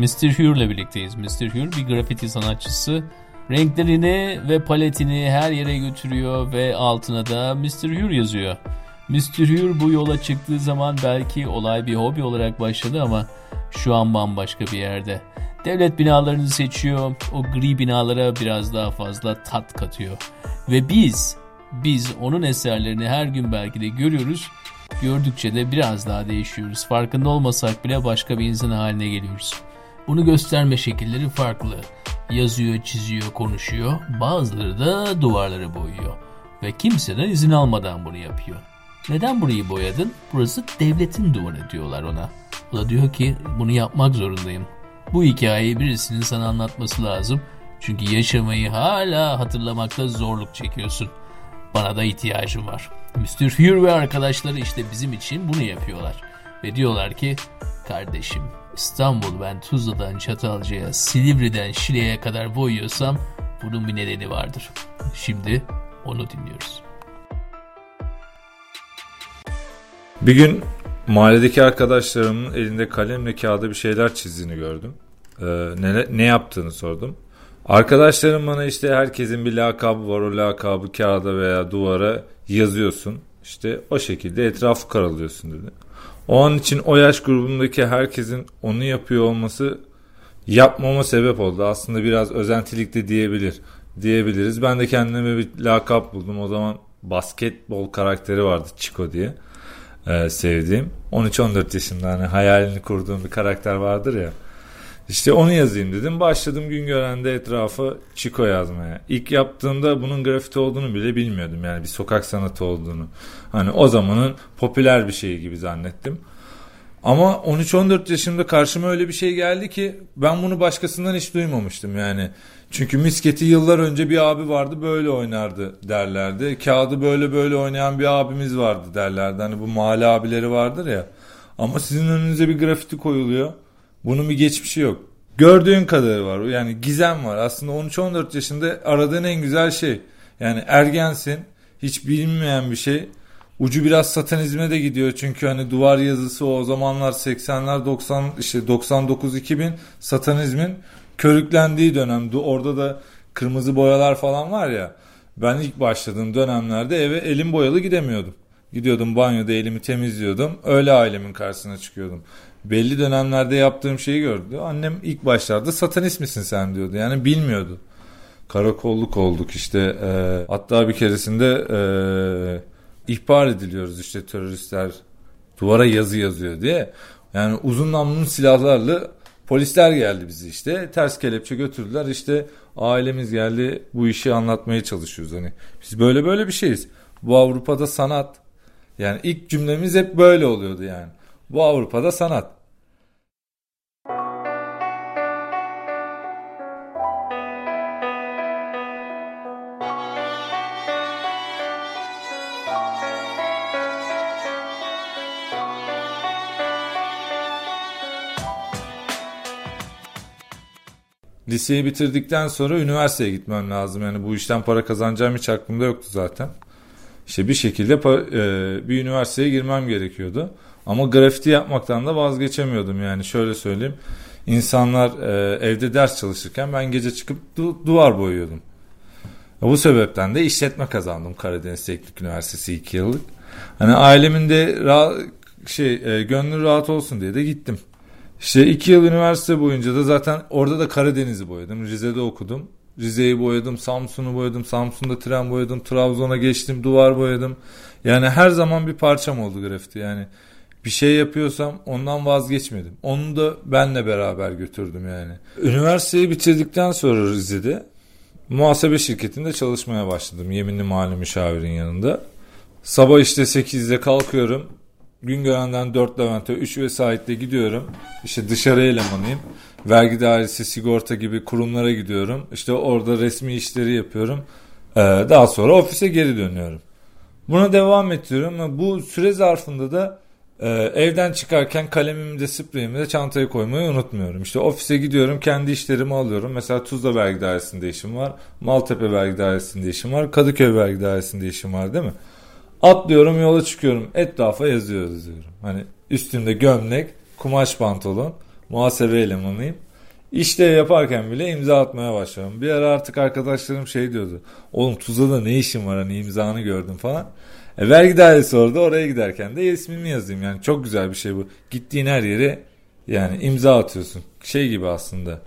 Mr. İle birlikteyiz. Mr. Hugh bir grafiti sanatçısı. Renklerini ve paletini her yere götürüyor ve altına da Mr. Hugh yazıyor. Mr. Hugh bu yola çıktığı zaman belki olay bir hobi olarak başladı ama şu an bambaşka bir yerde. Devlet binalarını seçiyor, o gri binalara biraz daha fazla tat katıyor. Ve biz, biz onun eserlerini her gün belki de görüyoruz, gördükçe de biraz daha değişiyoruz. Farkında olmasak bile başka bir insan haline geliyoruz. Bunu gösterme şekilleri farklı. Yazıyor, çiziyor, konuşuyor. Bazıları da duvarları boyuyor. Ve kimseden izin almadan bunu yapıyor. Neden burayı boyadın? Burası devletin duvarı diyorlar ona. O da diyor ki bunu yapmak zorundayım. Bu hikayeyi birisinin sana anlatması lazım. Çünkü yaşamayı hala hatırlamakta zorluk çekiyorsun. Bana da ihtiyacım var. Mr. Hugh ve arkadaşları işte bizim için bunu yapıyorlar. Ve diyorlar ki kardeşim İstanbul ben Tuzla'dan Çatalca'ya, Silivri'den Şile'ye kadar boyuyorsam bunun bir nedeni vardır. Şimdi onu dinliyoruz. Bir gün mahalledeki arkadaşlarımın elinde kalemle kağıda bir şeyler çizdiğini gördüm. Ee, ne, ne yaptığını sordum. Arkadaşlarım bana işte herkesin bir lakabı var. O lakabı kağıda veya duvara yazıyorsun. İşte o şekilde etrafı karalıyorsun dedi. O an için o yaş grubundaki herkesin onu yapıyor olması yapmama sebep oldu. Aslında biraz özentilik de diyebilir. Diyebiliriz. Ben de kendime bir lakap buldum. O zaman basketbol karakteri vardı Chico diye. Ee, sevdiğim. 13-14 yaşında hani hayalini kurduğum bir karakter vardır ya. İşte onu yazayım dedim. Başladım gün görende etrafa Chico yazmaya. İlk yaptığımda bunun grafiti olduğunu bile bilmiyordum. Yani bir sokak sanatı olduğunu. Hani o zamanın popüler bir şey gibi zannettim. Ama 13-14 yaşımda karşıma öyle bir şey geldi ki ben bunu başkasından hiç duymamıştım yani. Çünkü misketi yıllar önce bir abi vardı böyle oynardı derlerdi. Kağıdı böyle böyle oynayan bir abimiz vardı derlerdi. Hani bu mahalle abileri vardır ya. Ama sizin önünüze bir grafiti koyuluyor. Bunun bir geçmişi yok. Gördüğün kadarı var. Yani gizem var. Aslında 13-14 yaşında aradığın en güzel şey. Yani ergensin. Hiç bilinmeyen bir şey. Ucu biraz satanizme de gidiyor. Çünkü hani duvar yazısı o zamanlar 80'ler 90 işte 99-2000 satanizmin körüklendiği dönemdi. Orada da kırmızı boyalar falan var ya. Ben ilk başladığım dönemlerde eve elim boyalı gidemiyordum. Gidiyordum banyoda elimi temizliyordum. Öyle ailemin karşısına çıkıyordum belli dönemlerde yaptığım şeyi gördü. Annem ilk başlarda satanist misin sen diyordu. Yani bilmiyordu. Karakolluk olduk işte. E, hatta bir keresinde e, ihbar ediliyoruz işte teröristler duvara yazı yazıyor diye. Yani uzun namlulu silahlarla polisler geldi bizi işte. Ters kelepçe götürdüler işte ailemiz geldi bu işi anlatmaya çalışıyoruz. Hani biz böyle böyle bir şeyiz. Bu Avrupa'da sanat. Yani ilk cümlemiz hep böyle oluyordu yani. Bu Avrupa'da sanat. Liseyi bitirdikten sonra üniversiteye gitmem lazım. Yani bu işten para kazanacağım hiç aklımda yoktu zaten. İşte bir şekilde e, bir üniversiteye girmem gerekiyordu. Ama grafiti yapmaktan da vazgeçemiyordum yani şöyle söyleyeyim. İnsanlar e, evde ders çalışırken ben gece çıkıp du- duvar boyuyordum. Bu sebepten de işletme kazandım Karadeniz Teknik Üniversitesi 2 yıllık. Hani ailemin de ra- şey e, gönlü rahat olsun diye de gittim. İşte 2 yıl üniversite boyunca da zaten orada da Karadeniz'i boyadım. Rize'de okudum. Rize'yi boyadım, Samsun'u boyadım, Samsun'da tren boyadım, Trabzon'a geçtim, duvar boyadım. Yani her zaman bir parçam oldu grafiti yani bir şey yapıyorsam ondan vazgeçmedim. Onu da benle beraber götürdüm yani. Üniversiteyi bitirdikten sonra Rize'de muhasebe şirketinde çalışmaya başladım. Yeminli mali müşavirin yanında. Sabah işte 8'de kalkıyorum. Güngören'den 4 Levent'e 3 vesaitte gidiyorum. İşte dışarı elemanıyım. Vergi dairesi, sigorta gibi kurumlara gidiyorum. İşte orada resmi işleri yapıyorum. Ee, daha sonra ofise geri dönüyorum. Buna devam ediyorum. Bu süre zarfında da ee, evden çıkarken kalemimi de spreyimi de çantaya koymayı unutmuyorum. İşte ofise gidiyorum kendi işlerimi alıyorum. Mesela Tuzla Vergi Dairesi'nde işim var. Maltepe Vergi Dairesi'nde işim var. Kadıköy Vergi Dairesi'nde işim var değil mi? Atlıyorum yola çıkıyorum. Etrafa yazıyoruz diyorum. Hani üstümde gömlek, kumaş pantolon, muhasebe elemanıyım. İşte yaparken bile imza atmaya başladım. Bir ara artık arkadaşlarım şey diyordu. Oğlum Tuzla'da ne işin var hani imzanı gördüm falan. E, vergi dairesi orada oraya giderken de ismimi yazayım. Yani çok güzel bir şey bu. Gittiğin her yere yani imza atıyorsun. Şey gibi aslında.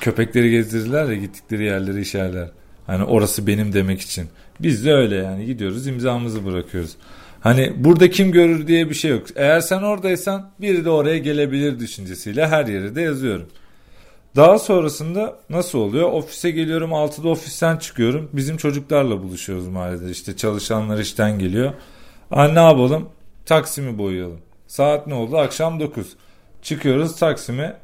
Köpekleri gezdirirler ya gittikleri yerleri işerler. Hani orası benim demek için. Biz de öyle yani gidiyoruz imzamızı bırakıyoruz. Hani burada kim görür diye bir şey yok. Eğer sen oradaysan biri de oraya gelebilir düşüncesiyle her yere de yazıyorum. Daha sonrasında nasıl oluyor? Ofise geliyorum 6'da ofisten çıkıyorum. Bizim çocuklarla buluşuyoruz mahallede. İşte çalışanlar işten geliyor. Anne ne yapalım? Taksim'i boyayalım. Saat ne oldu? Akşam 9. Çıkıyoruz Taksim'e.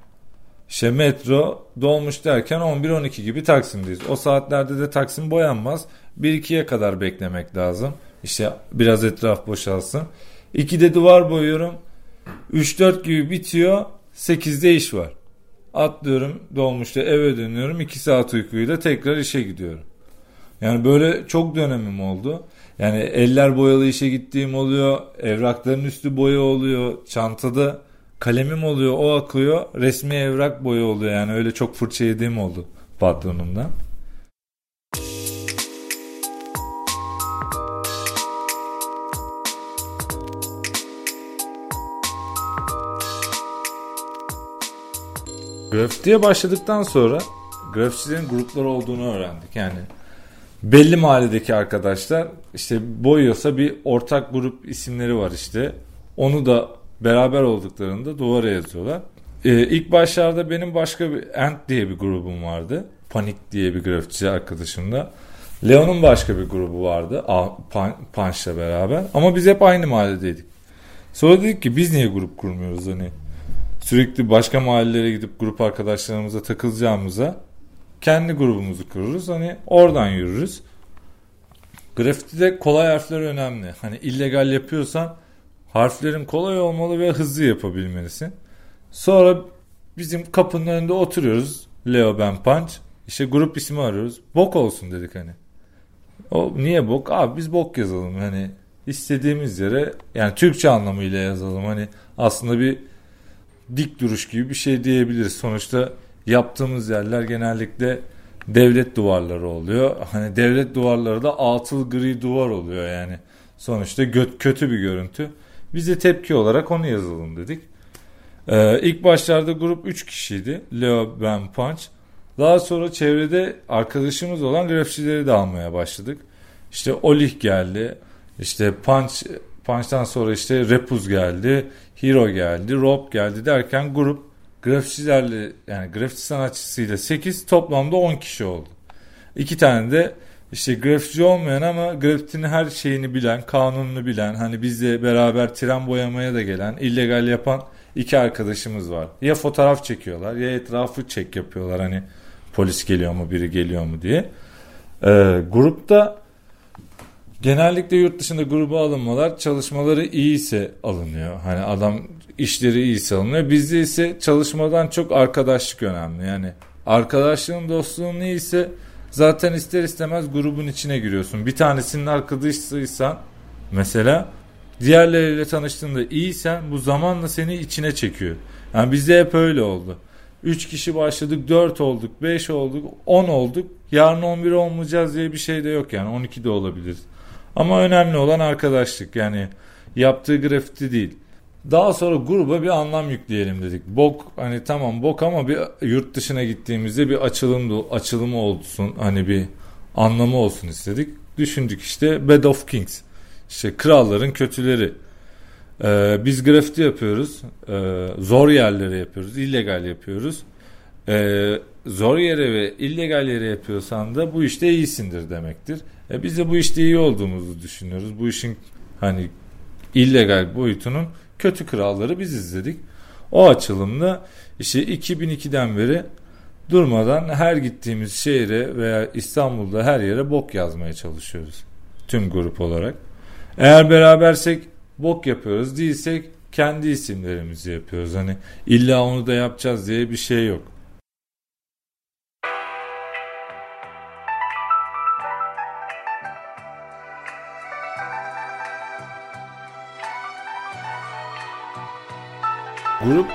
İşte metro dolmuş derken 11-12 gibi Taksim'deyiz. O saatlerde de Taksim boyanmaz. 1-2'ye kadar beklemek lazım. İşte biraz etraf boşalsın. 2'de duvar boyuyorum. 3-4 gibi bitiyor. 8'de iş var. Atlıyorum dolmuşta eve dönüyorum. 2 saat uykuyla tekrar işe gidiyorum. Yani böyle çok dönemim oldu. Yani eller boyalı işe gittiğim oluyor. Evrakların üstü boya oluyor. Çantada kalemim oluyor. O akıyor. Resmi evrak boya oluyor. Yani öyle çok fırça yediğim oldu patronumdan. Grafitiye başladıktan sonra grafitçilerin grupları olduğunu öğrendik. Yani belli mahalledeki arkadaşlar işte boyuyorsa bir ortak grup isimleri var işte. Onu da beraber olduklarında duvara yazıyorlar. Ee, ilk başlarda benim başka bir Ant diye bir grubum vardı. Panik diye bir grafitçi arkadaşımla. Leon'un başka bir grubu vardı. Punch'la beraber. Ama biz hep aynı mahalledeydik. Sonra dedik ki biz niye grup kurmuyoruz hani sürekli başka mahallelere gidip grup arkadaşlarımıza takılacağımıza kendi grubumuzu kururuz. Hani oradan yürürüz. Grafitide kolay harfler önemli. Hani illegal yapıyorsan harflerin kolay olmalı ve hızlı yapabilmelisin. Sonra bizim kapının önünde oturuyoruz. Leo ben Punch. İşte grup ismi arıyoruz. Bok olsun dedik hani. O niye bok? Abi biz bok yazalım. Hani istediğimiz yere yani Türkçe anlamıyla yazalım. Hani aslında bir dik duruş gibi bir şey diyebiliriz. Sonuçta yaptığımız yerler genellikle devlet duvarları oluyor. Hani devlet duvarları da altıl gri duvar oluyor yani. Sonuçta gö- kötü bir görüntü. Bize tepki olarak onu yazalım dedik. Ee, ilk başlarda grup 3 kişiydi. Leo, ben, Punch. Daha sonra çevrede arkadaşımız olan grafitçileri de almaya başladık. İşte Olih geldi. İşte Punch Punch'tan sonra işte Repuz geldi. Hero geldi, Rob geldi derken grup grafitçilerle yani grafiti sanatçısıyla 8 toplamda 10 kişi oldu. İki tane de işte grafitçi olmayan ama grafitinin her şeyini bilen, kanununu bilen, hani bizle beraber tren boyamaya da gelen, illegal yapan iki arkadaşımız var. Ya fotoğraf çekiyorlar ya etrafı çek yapıyorlar hani polis geliyor mu biri geliyor mu diye. Ee, grupta Genellikle yurt dışında gruba alınmalar çalışmaları iyiyse alınıyor. Hani adam işleri iyiyse alınıyor. Bizde ise çalışmadan çok arkadaşlık önemli. Yani arkadaşlığın dostluğun iyiyse zaten ister istemez grubun içine giriyorsun. Bir tanesinin arkadaşıysan mesela diğerleriyle tanıştığında iyisen bu zamanla seni içine çekiyor. Yani bizde hep öyle oldu. 3 kişi başladık 4 olduk 5 olduk 10 olduk yarın 11 olmayacağız diye bir şey de yok yani 12 de olabilir. Ama önemli olan arkadaşlık yani yaptığı grafiti değil. Daha sonra gruba bir anlam yükleyelim dedik. Bok hani tamam bok ama bir yurt dışına gittiğimizde bir açılım açılımı olsun hani bir anlamı olsun istedik. Düşündük işte Bed of Kings. İşte kralların kötüleri. Ee, biz grafiti yapıyoruz. Ee, zor yerlere yapıyoruz. illegal yapıyoruz. Ee, zor yere ve illegal yere yapıyorsan da bu işte iyisindir demektir. E biz de bu işte iyi olduğumuzu düşünüyoruz. Bu işin hani illegal boyutunun kötü kralları biz izledik. O açılımda işte 2002'den beri durmadan her gittiğimiz şehre veya İstanbul'da her yere bok yazmaya çalışıyoruz. Tüm grup olarak. Eğer berabersek bok yapıyoruz değilsek kendi isimlerimizi yapıyoruz. Hani illa onu da yapacağız diye bir şey yok. Grup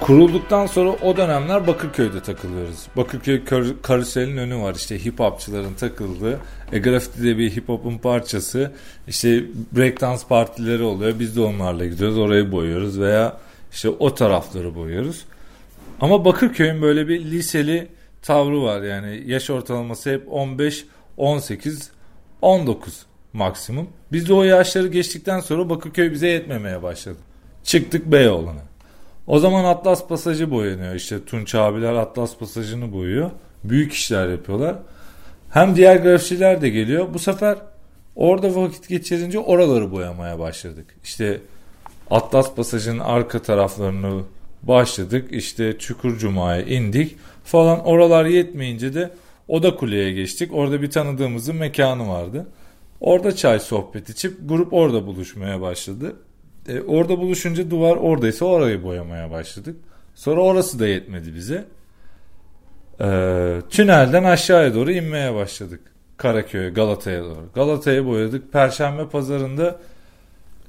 kurulduktan sonra o dönemler Bakırköy'de takılıyoruz. Bakırköy kar- karuselin önü var işte hip hopçıların takıldığı. E, grafiti de bir hip hop'un parçası. İşte breakdance partileri oluyor. Biz de onlarla gidiyoruz. Orayı boyuyoruz veya işte o tarafları boyuyoruz. Ama Bakırköy'ün böyle bir liseli tavrı var. Yani yaş ortalaması hep 15, 18, 19 maksimum. Biz de o yaşları geçtikten sonra Bakırköy bize yetmemeye başladı. Çıktık Beyoğlu'na. O zaman Atlas Pasajı boyanıyor. İşte Tunç abiler Atlas Pasajı'nı boyuyor. Büyük işler yapıyorlar. Hem diğer grafitçiler de geliyor. Bu sefer orada vakit geçirince oraları boyamaya başladık. İşte Atlas Pasajı'nın arka taraflarını başladık. İşte Çukur Cuma'ya indik falan. Oralar yetmeyince de Oda Kule'ye geçtik. Orada bir tanıdığımızın mekanı vardı. Orada çay sohbet içip grup orada buluşmaya başladı. E, orada buluşunca duvar oradaysa orayı boyamaya başladık. Sonra orası da yetmedi bize. E, tünelden aşağıya doğru inmeye başladık. Karaköy'e, Galata'ya doğru. Galata'ya boyadık. Perşembe pazarında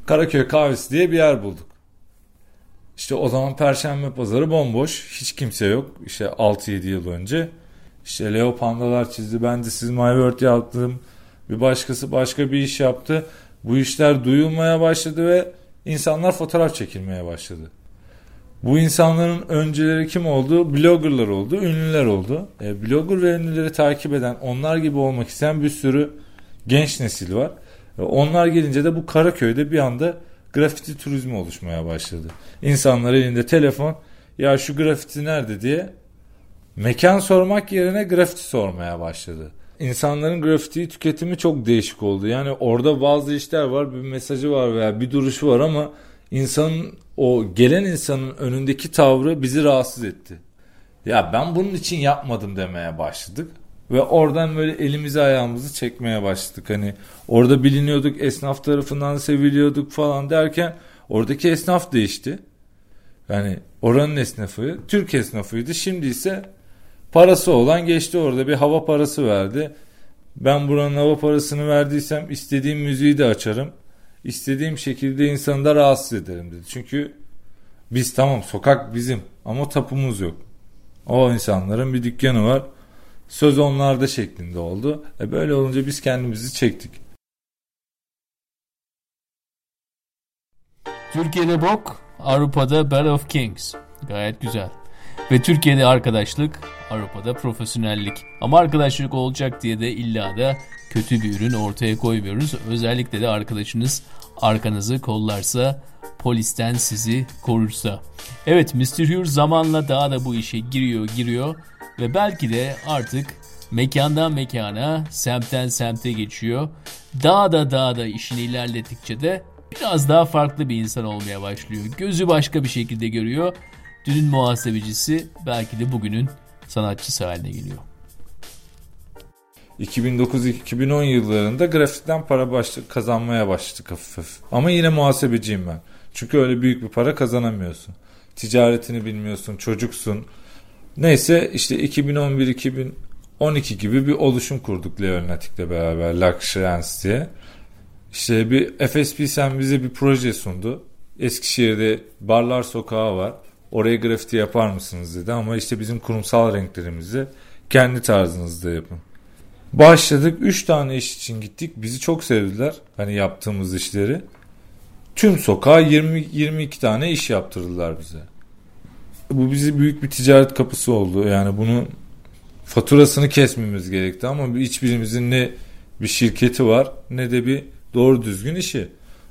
Karaköy kahvesi diye bir yer bulduk. İşte o zaman Perşembe pazarı bomboş. Hiç kimse yok. İşte 6-7 yıl önce. İşte Leo Pandalar çizdi. Ben de siz My World yaptım. Bir başkası başka bir iş yaptı. Bu işler duyulmaya başladı ve insanlar fotoğraf çekilmeye başladı. Bu insanların önceleri kim oldu? Bloggerlar oldu, ünlüler oldu. E, blogger ve ünlüleri takip eden, onlar gibi olmak isteyen bir sürü genç nesil var. E, onlar gelince de bu Karaköy'de bir anda grafiti turizmi oluşmaya başladı. İnsanlar elinde telefon, ya şu grafiti nerede diye mekan sormak yerine grafiti sormaya başladı. İnsanların grafiti tüketimi çok değişik oldu. Yani orada bazı işler var, bir mesajı var veya bir duruşu var ama insanın o gelen insanın önündeki tavrı bizi rahatsız etti. Ya ben bunun için yapmadım demeye başladık. Ve oradan böyle elimizi ayağımızı çekmeye başladık. Hani orada biliniyorduk, esnaf tarafından seviliyorduk falan derken oradaki esnaf değişti. Yani oranın esnafı Türk esnafıydı. Şimdi ise parası olan geçti orada bir hava parası verdi. Ben buranın hava parasını verdiysem istediğim müziği de açarım. İstediğim şekilde insanı da rahatsız ederim dedi. Çünkü biz tamam sokak bizim ama tapumuz yok. O insanların bir dükkanı var. Söz onlarda şeklinde oldu. E böyle olunca biz kendimizi çektik. Türkiye'de bok, Avrupa'da Bell of Kings. Gayet güzel. Ve Türkiye'de arkadaşlık, Avrupa'da profesyonellik. Ama arkadaşlık olacak diye de illa da kötü bir ürün ortaya koymuyoruz. Özellikle de arkadaşınız arkanızı kollarsa, polisten sizi korursa. Evet Mr. Hughes zamanla daha da bu işe giriyor giriyor ve belki de artık mekandan mekana, semtten semte geçiyor. Daha da daha da işini ilerlettikçe de biraz daha farklı bir insan olmaya başlıyor. Gözü başka bir şekilde görüyor. Dünün muhasebecisi belki de bugünün sanatçısı haline geliyor. 2009-2010 yıllarında grafitten para başlı, kazanmaya başladık hafif hafif. Ama yine muhasebeciyim ben. Çünkü öyle büyük bir para kazanamıyorsun. Ticaretini bilmiyorsun, çocuksun. Neyse işte 2011-2012 gibi bir oluşum kurduk Leonatik'le beraber Luxury diye. İşte bir FSP sen bize bir proje sundu. Eskişehir'de Barlar Sokağı var. Oraya grafiti yapar mısınız dedi ama işte bizim kurumsal renklerimizi kendi tarzınızda yapın. Başladık 3 tane iş için gittik. Bizi çok sevdiler. Hani yaptığımız işleri. Tüm sokağa 20 22 tane iş yaptırdılar bize. Bu bizi büyük bir ticaret kapısı oldu. Yani bunu faturasını kesmemiz gerekti ama hiçbirimizin ne bir şirketi var ne de bir doğru düzgün işi.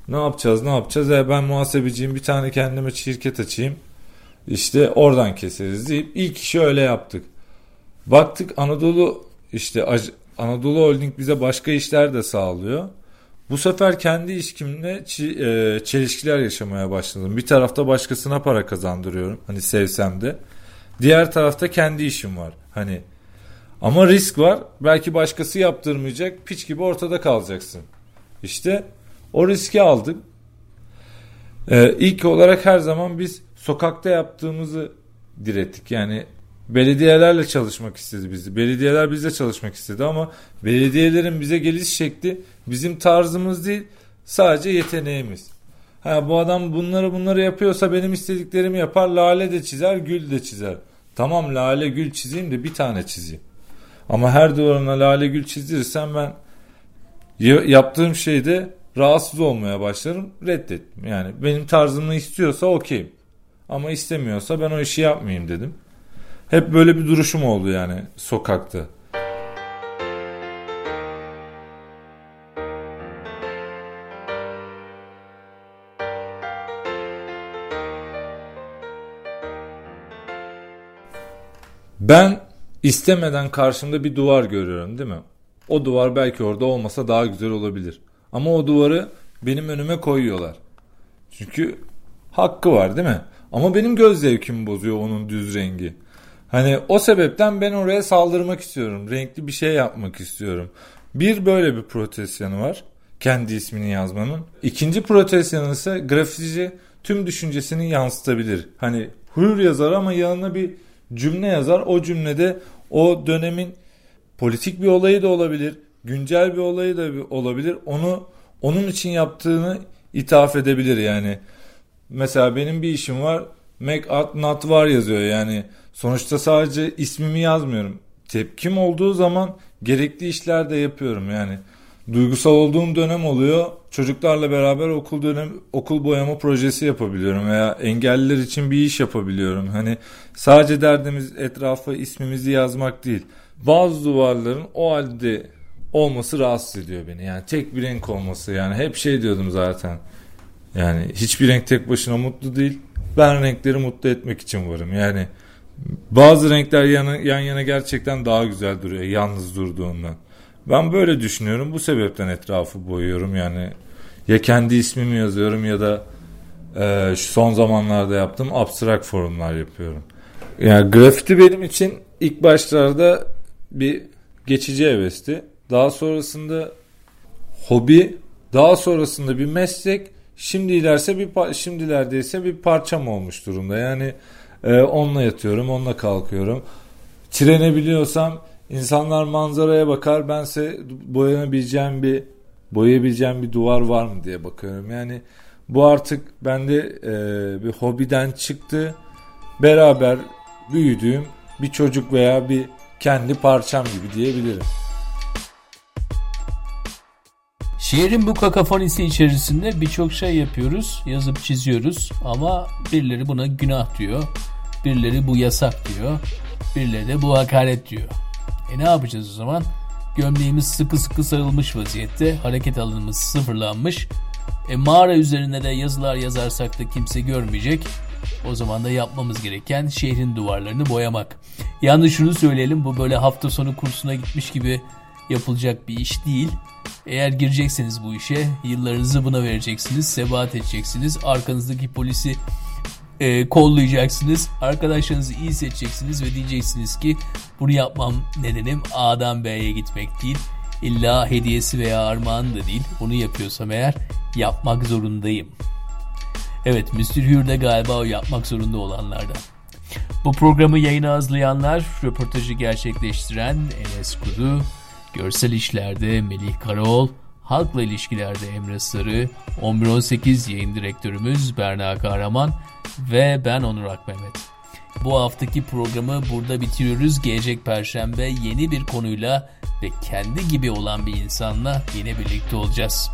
Ne yapacağız ne yapacağız? E ben muhasebeciyim bir tane kendime şirket açayım. İşte oradan keseriz deyip ilk işi öyle yaptık. Baktık Anadolu işte Anadolu Holding bize başka işler de sağlıyor. Bu sefer kendi ilişkimle e, çelişkiler yaşamaya başladım. Bir tarafta başkasına para kazandırıyorum. Hani sevsem de. Diğer tarafta kendi işim var. Hani ama risk var. Belki başkası yaptırmayacak. Piç gibi ortada kalacaksın. İşte o riski aldık. Ee, ilk olarak her zaman biz sokakta yaptığımızı direttik. Yani belediyelerle çalışmak istedi bizi. Belediyeler bizle çalışmak istedi ama belediyelerin bize geliş şekli bizim tarzımız değil sadece yeteneğimiz. Ha bu adam bunları bunları yapıyorsa benim istediklerimi yapar. Lale de çizer, gül de çizer. Tamam lale gül çizeyim de bir tane çizeyim. Ama her duvarına lale gül çizdirirsem ben yaptığım şeyde rahatsız olmaya başlarım. Reddettim. Yani benim tarzımı istiyorsa okeyim. Ama istemiyorsa ben o işi yapmayayım dedim. Hep böyle bir duruşum oldu yani sokakta. Ben istemeden karşımda bir duvar görüyorum değil mi? O duvar belki orada olmasa daha güzel olabilir. Ama o duvarı benim önüme koyuyorlar. Çünkü hakkı var değil mi? Ama benim göz zevkimi bozuyor onun düz rengi. Hani o sebepten ben oraya saldırmak istiyorum. Renkli bir şey yapmak istiyorum. Bir böyle bir protest yanı var. Kendi ismini yazmanın. İkinci protest yanı ise grafitici tüm düşüncesini yansıtabilir. Hani hür yazar ama yanına bir cümle yazar. O cümlede o dönemin politik bir olayı da olabilir, güncel bir olayı da olabilir. Onu onun için yaptığını ithaf edebilir yani. Mesela benim bir işim var. Make art not var yazıyor yani. Sonuçta sadece ismimi yazmıyorum. Tepkim olduğu zaman gerekli işler de yapıyorum yani. Duygusal olduğum dönem oluyor. Çocuklarla beraber okul dönem okul boyama projesi yapabiliyorum veya engelliler için bir iş yapabiliyorum. Hani sadece derdimiz etrafa ismimizi yazmak değil. Bazı duvarların o halde olması rahatsız ediyor beni. Yani tek bir renk olması yani hep şey diyordum zaten. Yani hiçbir renk tek başına mutlu değil. Ben renkleri mutlu etmek için varım. Yani bazı renkler yan, yan yana gerçekten daha güzel duruyor yalnız durduğundan. Ben böyle düşünüyorum. Bu sebepten etrafı boyuyorum. Yani ya kendi ismimi yazıyorum ya da e, son zamanlarda yaptığım abstrak forumlar yapıyorum. Yani grafiti benim için ilk başlarda bir geçici hevesti. Daha sonrasında hobi, daha sonrasında bir meslek, şimdi ilerse bir şimdilerde ise bir parçam olmuş durumda. Yani e, onunla yatıyorum, onunla kalkıyorum. Trene biliyorsam insanlar manzaraya bakar, bense boyanabileceğim bir boyayabileceğim bir duvar var mı diye bakıyorum. Yani bu artık bende e, bir hobiden çıktı. Beraber büyüdüğüm bir çocuk veya bir kendi parçam gibi diyebilirim. Şehrin bu kakafonisi içerisinde birçok şey yapıyoruz, yazıp çiziyoruz ama birileri buna günah diyor, birileri bu yasak diyor, birileri de bu hakaret diyor. E ne yapacağız o zaman? Gömleğimiz sıkı sıkı sarılmış vaziyette, hareket alanımız sıfırlanmış. E mağara üzerinde de yazılar yazarsak da kimse görmeyecek. O zaman da yapmamız gereken şehrin duvarlarını boyamak. Yalnız şunu söyleyelim bu böyle hafta sonu kursuna gitmiş gibi yapılacak bir iş değil. Eğer girecekseniz bu işe yıllarınızı buna vereceksiniz, sebat edeceksiniz. Arkanızdaki polisi e, kollayacaksınız. Arkadaşlarınızı iyi seçeceksiniz ve diyeceksiniz ki bunu yapmam nedenim A'dan B'ye gitmek değil. İlla hediyesi veya armağan da değil. Bunu yapıyorsam eğer yapmak zorundayım. Evet Mr. Hür de galiba o yapmak zorunda olanlardan. Bu programı yayına hazırlayanlar, röportajı gerçekleştiren Enes Kudu, görsel işlerde Melih Karaol, halkla ilişkilerde Emre Sarı, 1118 yayın direktörümüz Berna Kahraman ve ben Onur Akmehmet. Bu haftaki programı burada bitiriyoruz. Gelecek Perşembe yeni bir konuyla ve kendi gibi olan bir insanla yine birlikte olacağız.